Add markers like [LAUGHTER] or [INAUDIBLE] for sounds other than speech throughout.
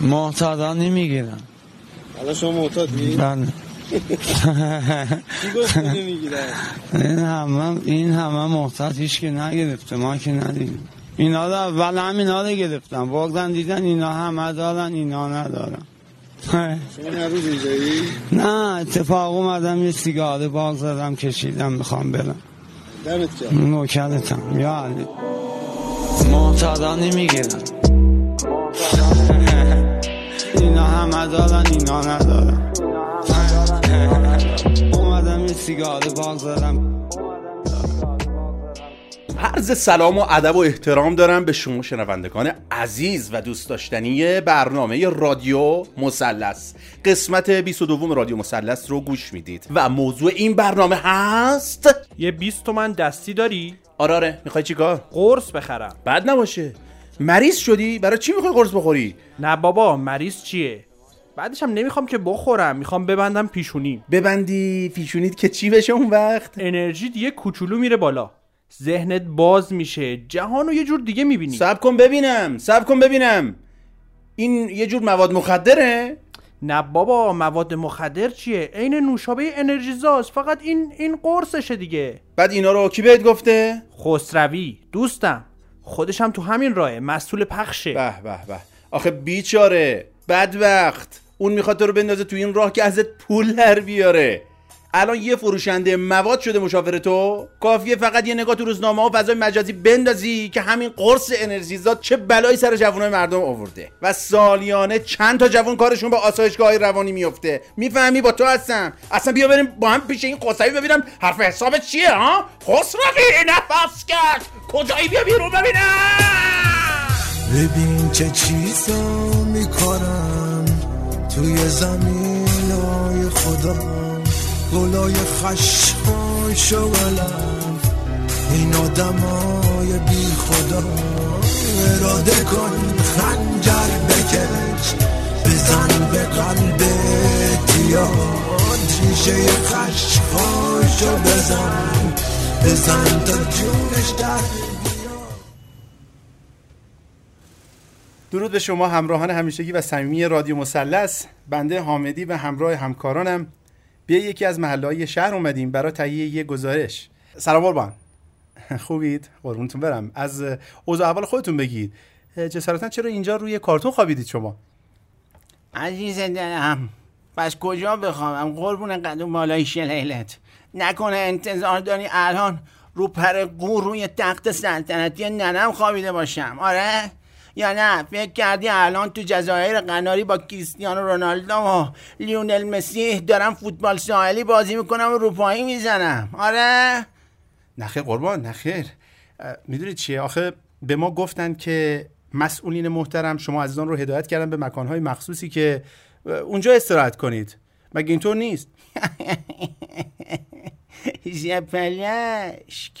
محتادا نمی‌گیرن. الان شما معتادی؟ بله. این همه این همه محتاط هیچ که نگرفته ما که ندیدیم. اینا رو اول همینا رو گرفتن. بگذن دیدن اینا همه دارن اینا ندارن؟ نه اتفاق اومدم یه سیگاره باغ زدم کشیدم می‌خوام برم. دمت نوکرتم. یا علی. محتادا نمی‌گیرن. اینا همه دارن اینا ندارن. اومدم یه سیگاره باغ زدم عرض سلام و ادب و احترام دارم به شما شنوندگان عزیز و دوست داشتنی برنامه رادیو مثلث. قسمت 22 رادیو مثلث رو گوش می‌دید. و موضوع این برنامه هست یه 20 تومن دستی داری؟ آره آره. می‌خوای چیکار قرص بخرم. بد نباشه. مریض شدی؟ برای چی می‌خوای قرص بخوری؟ نه بابا مریض چیه؟ بعدش هم نمی‌خوام که بخورم می‌خوام ببندم پیشونیم. ببندی فیشونید که چی بشه اون وقت؟ انرژی دیگه کوچولو میره بالا. ذهنت باز میشه. جهان رو یه جور دیگه می‌بینی. سب کن ببینم سب کن ببینم. این یه جور مواد مخدره؟ نه بابا مواد مخدر چیه؟ عین نوشابه انرژیزاست فقط این این قرصشه دیگه. بعد اینا رو کی بهت گفته؟ خسروی. دوستم. خودش هم تو همین راهه. مسئول پخشه. به به به. آخه بیچاره. بدبخت. اون می‌خواد تو رو بندازه تو این راه که ازت پول در بیاره. الان یه فروشنده مواد شده مشاور تو کافیه فقط یه نگاه تو روزنامه ها و فضای مجازی بندازی که همین قرص انرژیزات چه بلایی سر جوانای مردم آورده و سالیانه چند تا جوان کارشون به آسایشگاه روانی میفته می‌فهمی با تو هستم. اصلا بیا بریم با هم پیش این قصوی ببینم حرف حسابت چیه ها؟ خسروی نفس کش. کجایی؟ بیا بیرون ببینم. ببین چه چیزا توی زمینای خدا. گلای خشخاش و علم این آدمای بی خدا. اراده کن خنجر بکش. بزن به قلب دیاد ریشه خشخاشو بزن. بزن تا جونش در درود به شما همراهان همیشگی و صمیمی رادیو مثلث بنده حامدی و همراه همکارانم. به یکی از محلهای شهر اومدیم برای تهیه یه گزارش. سلام قربان. [LAUGHS] خوبید؟ قربونتون برم. از اوضاع اول خودتون بگید. جسارتا چرا اینجا روی کارتون خوابیدید شما؟ عزیز دلم. پس کجا بخوابم؟ قربون قدوم بالای شلیلت. نکنه انتظار داری الان رو پر قور روی تخت سلطنتی ننم خوابیده باشم. آره؟ یا نه فکر کردی الان تو جزایر قناری با کریستیانو رونالدو و لیونل مسی دارم فوتبال ساحلی بازی می‌کنم و روپایی می‌زنم. آره؟ نخیر قربان نخیر می‌دونید چیه؟ آخه به ما گفتن که مسئولین محترم شما عزیزان رو هدایت کردن به مکانهای مخصوصی که اونجا استراحت کنید. مگه اینطور نیست؟ [LAUGHS] زپلشک.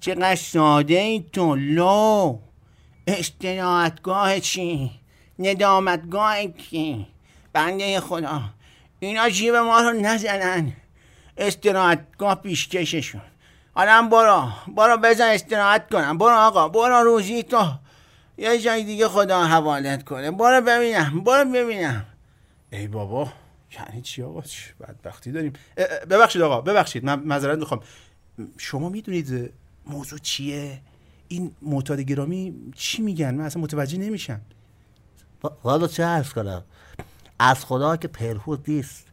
چقدر ساده ای تو لو. استراحتگاه چی؟ ندامتگاه کی؟ بنده خدا اینا جیب ما رو نزنن. استراحتگاه پیشکششون. حالا برو برو بزن استراحت کنم. برو آقا برو روزی تو یه جای دیگه خدا حوالت کنه. برو ببینم برو ببینم. ای بابا یعنی چی آقا؟ بدبختی داریم. ببخشید آقا ببخشید من معذرت می‌خوام. شما می‌دونید موضوع چیه؟ این معتاد گرامی چی میگن؟ من اصلا متوجه نمیشم. والا چه عرض کنم؟ از خدا که پرهود نیست.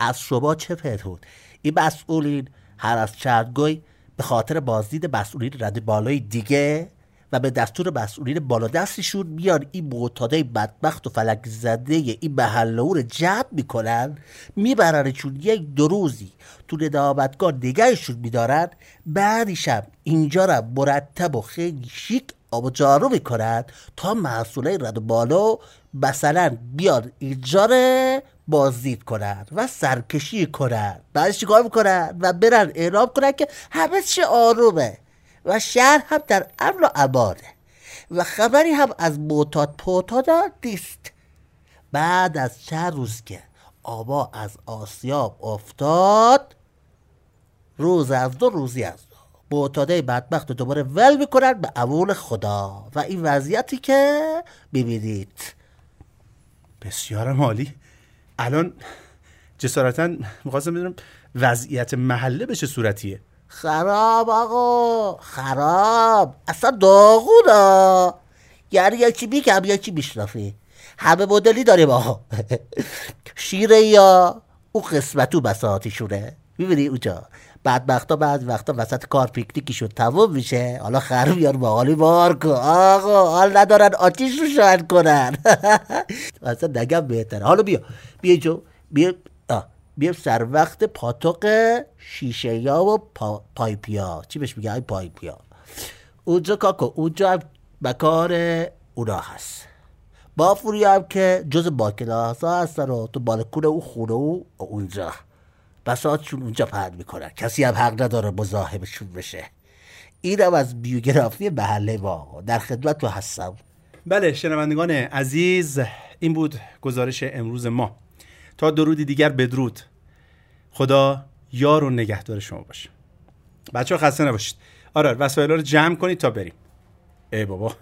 از شما چه پرهود این مسئولین هر از چندگوی به خاطر بازدید مسئولین رد بالای دیگه و به دستور مسئولین بالا دستشون میان این معتاده بدبخت و فلک زده این محله رو جمع می‌کنن میبرنشون یک دو روزی تو ندامتگاه نگهشون میدارن بعدیشم اینجا رو مرتب و خیلی شیک آب و جارو می‌کنن تا مسئولین رد بالا مثلا بیان اینجا بازدید کنن و سرکشی کنن. بعدش چیکار می‌کنن؟ و برن اعلام کنن که همه چی آرومه. و شهر هم در امن و و خبری هم از معتاد پوتادا نیست. بعد از چند روز که آبا از آسیاب افتاد روز از دو روزی از دو. معتاده بدبخت رو دوباره ول می‌کنن به امون خدا و این وضعیتی که ببینید بسیار عالی. الان جسارتا می‌خواستم بدونم وضعیت محله به چه صورتیه؟ خراب آقا خراب. اصلا داغونا یعنی یکی بیکم یکی میشنافی همه مدلی داریم آقا. [LAUGHS] شیره یا او قسمت او بساطیشونه می‌بینی اونجا؟ بدبختا بعد وقتا وسط کار پیکنیکیشون تموم میشه. حالا خر بیار باقالی بار کن. آقا حال ندارن آتیش رو شاید کنن. [LAUGHS] اصلا نگم بهتره. حالا بیا. بیا جو بیا. بیا سر وقت پاتوق شیشه یا و پا... پایپیا. چی بهش میگه؟ ای پایپیا. اونجا کاکو اونجا هم مکار اونا هست. بافوری هم که جز با کلاس ها هستن و تو بالکون او خونه و اونجا. بساتشون اونجا پهن می‌کنن. کسی هم حق نداره مزاحمشون بشه. اینم از بیوگرافی محله ما. در خدمت تو هستم. بله شنوندگان عزیز این بود گزارش امروز ما. تا درودی دیگر بدرود. خدا یار و نگهدار شما باشه. بچه ها خسته نباشید. آره وسایل رو جمع کنید تا بریم. ای بابا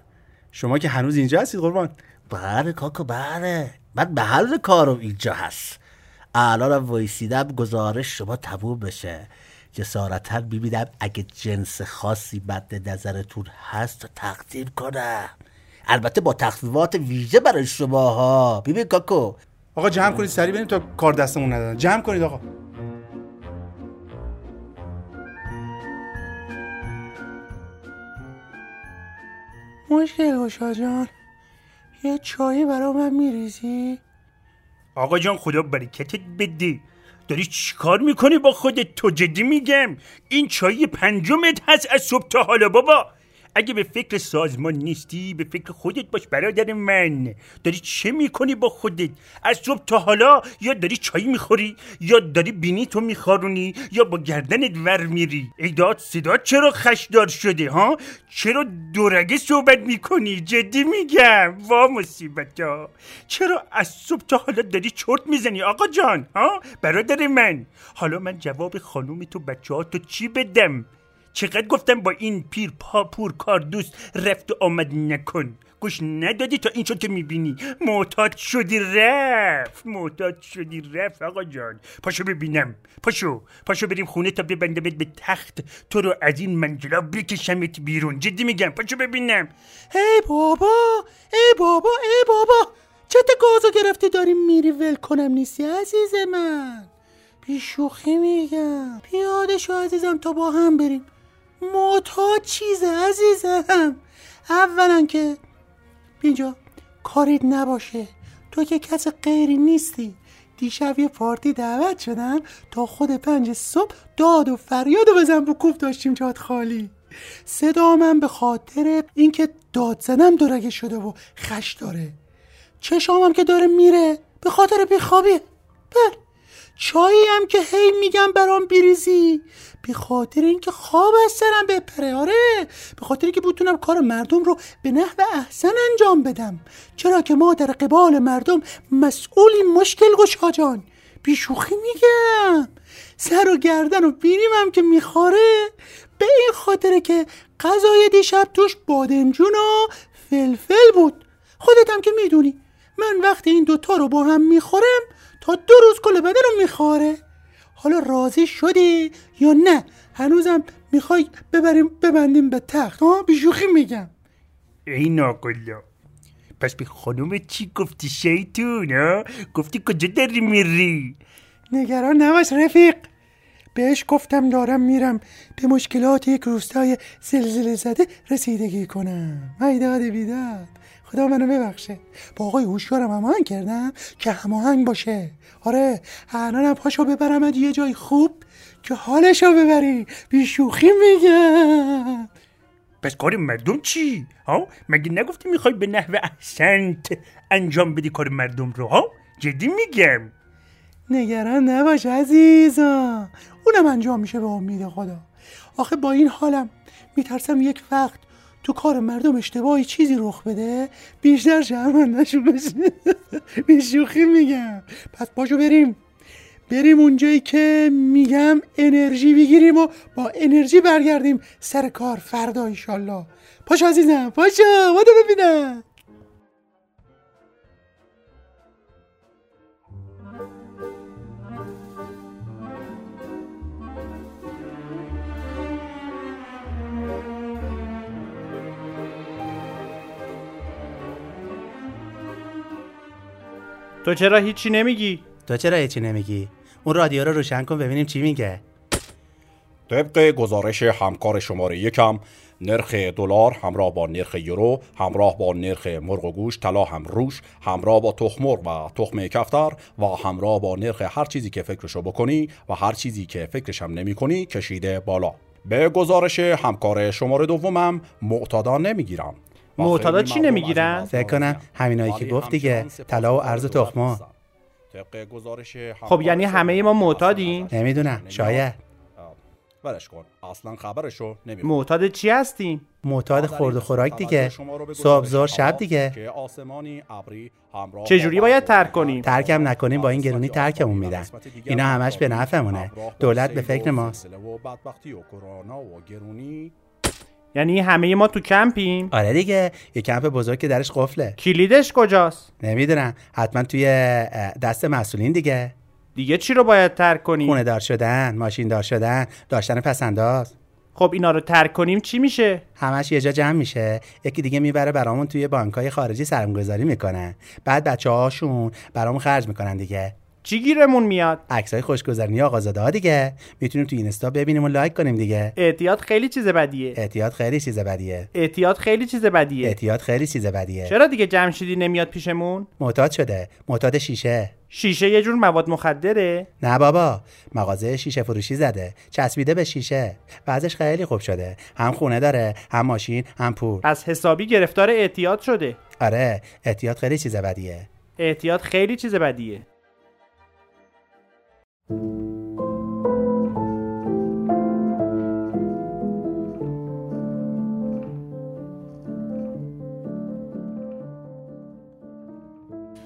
شما که هنوز اینجا هستید قربان؟ بله کاکو بله. من محل کارم اینجا هست. الانم وایسیدم گزارش شما تموم بشه. جسارتا ببینم اگه جنس خاصی مد نظرتون هست تقدیم کنم. البته با تخفیفات ویژه برای شما ها ببین کاکو آقا جمع کنید سریع بریم تا کار دستمون ندادن جمع کنید آقا. مشکل گشا جان. یه چایی برا من میریزی؟ آقا جان خدا برکتت بده. داری چیکار می‌کنی با خودت؟ تو جدی میگم. این چای پنجمت هست از صبح تا حالا بابا. اگه به فکر سازمان نیستی به فکر خودت باش برادر من. داری چه می‌کنی با خودت؟ از صبح تا حالا یا داری چای می‌خوری یا داری بینی تو میخارونی یا با گردنت ور میری؟ ایداد صدات چرا خشدار شده ها؟ چرا دورگه صحبت می‌کنی؟ جدی میگم. وا مصیبت ها چرا از صبح تا حالا داری چرت می‌زنی آقا جان ها؟ برادر من. حالا من جواب خانوم تو بچه ها تو چی بدم؟ چقدر گفتم با این پیر پا پور کار دوست رفت و آمد نکن. گوش ندادی تا این شد که می‌بینی. معتاد شدی رفت. معتاد شدی رفت آقا جان. پاشو ببینم. پاشو. پاشو بریم خونه تا ببندمت به تخت. تو رو از این منجلا بکشمت بیرون. جدی میگم. پاشو ببینم. ای بابا. ای بابا. ای بابا. چه گازو گرفتی داری میری ول کنم نیستی عزیز من؟ بیشوخی میگم. پیاده شو عزیزم تا با هم بریم. معتاد چیزه عزیزم. اولا که اینجا کاریت نباشه. تو که کس غیری نیستی. دیشب یه پارتی دعوت شدم تا خود پنج صبح داد و فریاد و بزن بکوب داشتیم جاد خالی. صدا من به خاطر اینکه داد زنم درگه شده و خش داره. چشامم که داره میره. به خاطر بیخوابیه بله. چایی هم که هی میگم برام بریزی. به خاطر اینکه خواب از سرم بپره آره. به خاطر اینکه بتونم کار مردم رو به نحو احسن انجام بدم. چرا که ما در قبال مردم مسئولی مشکل گشا جان. بیشوخی میگم. سر و گردن و بینیم هم که می‌خوره. به این خاطره که غذای دیشب توش بادمجون و فلفل بود. خودت هم که می‌دونی. من وقتی این دوتا رو با هم می‌خورم تا دو روز کل بدن رو می‌خوره حالا راضی شدی یا نه؟ هنوزم می‌خوای ببریم ببندیم به تخت. ها بیشوخی میگم. ای ناقلا پس به خانوم چی گفتی شیطون ها گفتی کجا داری میری؟ نگران نباش رفیق. بهش گفتم دارم میرم. به مشکلات یک روستای زلزله زده رسیدگی کنم. هیداد بیداد. خدا منو ببخشه. با آقای هوشیارم هماهنگ کردم که هماهنگ باشه. آره الانم پاشو ببرم یه جای خوب که حالشو ببری. بیشوخی میگم. پس کار مردم چی؟ ها؟ مگه نگفتی می‌خوای به نحو احسنت انجام بدی کار مردم رو ها؟ جدی میگم. نگران نباش عزیزم اونم انجام میشه به امید خدا. آخه با این حالم میترسم یک وقت تو کار مردم اشتباهی چیزی رخ بده؟ بیشتر شرمندهشون بشه [LAUGHS] بیشوخی میگم. پس پاشو بریم. بریم اونجایی که میگم انرژی بگیریم و با انرژی برگردیم سر کار. فردا ایشالله پاشو عزیزم پاشو بودو ببینم. تو چرا هیچی نمیگی؟ تو چرا هیچی نمیگی؟ اون رادیو رو روشن کن ببینیم چی میگه. طبق گزارش همکار شماره یکم نرخ دلار همراه با نرخ یورو همراه با نرخ مرغ و گوشت طلا هم روش همراه با تخم مرغ و تخم کفتر و همراه با نرخ هر چیزی که فکرشو بکنی و هر چیزی که فکرش هم نمی کنی کشیده بالا. به گزارش همکار شماره دومم معتادان نمی‌گیرم. معتادا چی نمی‌گیرن؟ فکر کنم. همینایی که گفت دیگه، طلا و ارز سپاسگزار تخما. هستم. طبق گزارش خب یعنی همه ما معتادیم؟ نمی‌دونم. شاید ولش کن اصلا خبرشو معتاد چی هستیم معتاد خورد و خوراک دیگه صبح شب دیگه چجوری باید ترک کنیم ترکم نکنیم با این گرونی ترکمون میدن اینا همش به نفعمونه دولت به فکر ماست یعنی همه ما تو کمپیم. آره دیگه یه کمپ بزرگ که درش قفله. کلیدش کجاست؟ نمی‌دونم. حتما توی دست مسئولین دیگه. دیگه چی رو باید ترک کنیم؟ خونه دار شدن ماشین دار شدن داشتن پسنداز خب اینا رو ترک کنیم چی میشه؟ همش یه جا جمع میشه. یکی دیگه می‌بره برامون توی بانکای خارجی سرمایه‌گذاری می‌کنن بعد بچه هاشون برامون خرج می‌کنن دیگه. چی گیرمون میاد؟ عکسای خوشگذرونی آقازاده ها دیگه. می‌تونیم تو اینستا ببینیم و لایک کنیم دیگه. اعتیاد خیلی چیز بدیه. اعتیاد خیلی چیز بدیه. اعتیاد خیلی چیز بدیه. اعتیاد خیلی چیز بدیه. چرا دیگه جمشیدی نمیاد پیشمون؟ معتاد شده. معتاد شیشه. شیشه یه جور مواد مخدره. نه بابا. مغازه شیشه فروشی زده. چسبیده به شیشه. وضعش خیلی خوب شده. هم خونه داره هم ماشین هم پول. از حسابی گرفتار اعتیاد شده. آره. اعتیاد خیلی چیز بدیه. اعتیاد خیلی چیز بدیه.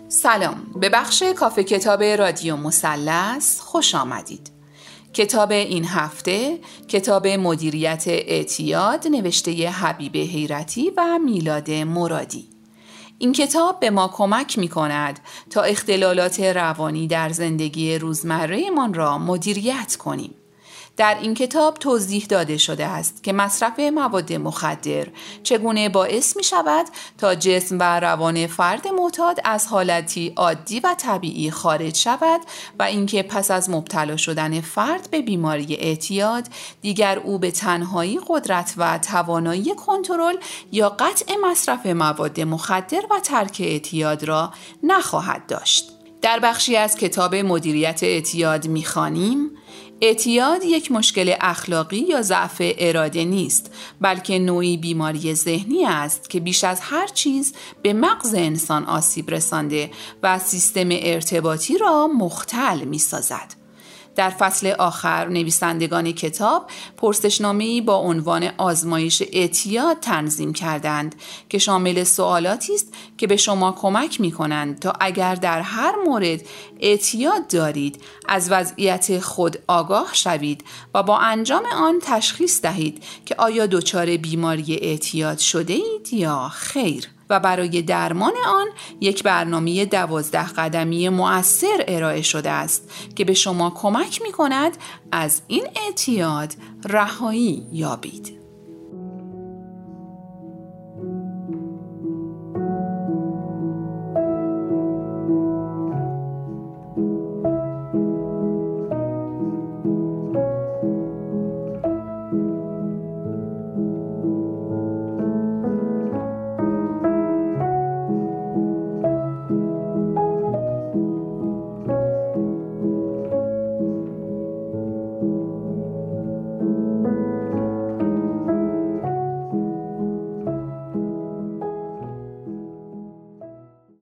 سلام. به بخش کافه کتاب رادیو مثلث خوش آمدید. کتاب این هفته کتاب مدیریت اعتیاد نوشته حبیب حیرتی و میلاد مرادی. این کتاب به ما کمک می کند تا اختلالات روانی در زندگی روزمره من را مدیریت کنیم. در این کتاب توضیح داده شده است که مصرف مواد مخدر چگونه باعث می شود تا جسم و روان فرد معتاد از حالتی عادی و طبیعی خارج شود و اینکه پس از مبتلا شدن فرد به بیماری اعتیاد دیگر او به تنهایی قدرت و توانایی کنترل یا قطع مصرف مواد مخدر و ترک اعتیاد را نخواهد داشت. در بخشی از کتاب مدیریت اعتیاد می‌خوانیم اعتیاد یک مشکل اخلاقی یا ضعف اراده نیست بلکه نوعی بیماری ذهنی است که بیش از هر چیز به مغز انسان آسیب رسانده و سیستم ارتباطی را مختل می سازد. در فصل آخر نویسندگان کتاب پرسشنامه‌ای با عنوان آزمایش اعتیاد تنظیم کردند که شامل سوالاتی است که به شما کمک می کنند تا اگر در هر مورد اعتیاد دارید از وضعیت خود آگاه شوید و با انجام آن تشخیص دهید که آیا دچار بیماری اعتیاد شده اید یا خیر. و برای درمان آن یک برنامه دوازده قدمی مؤثر ارائه شده است که به شما کمک می کند از این اعتیاد رهایی یابید.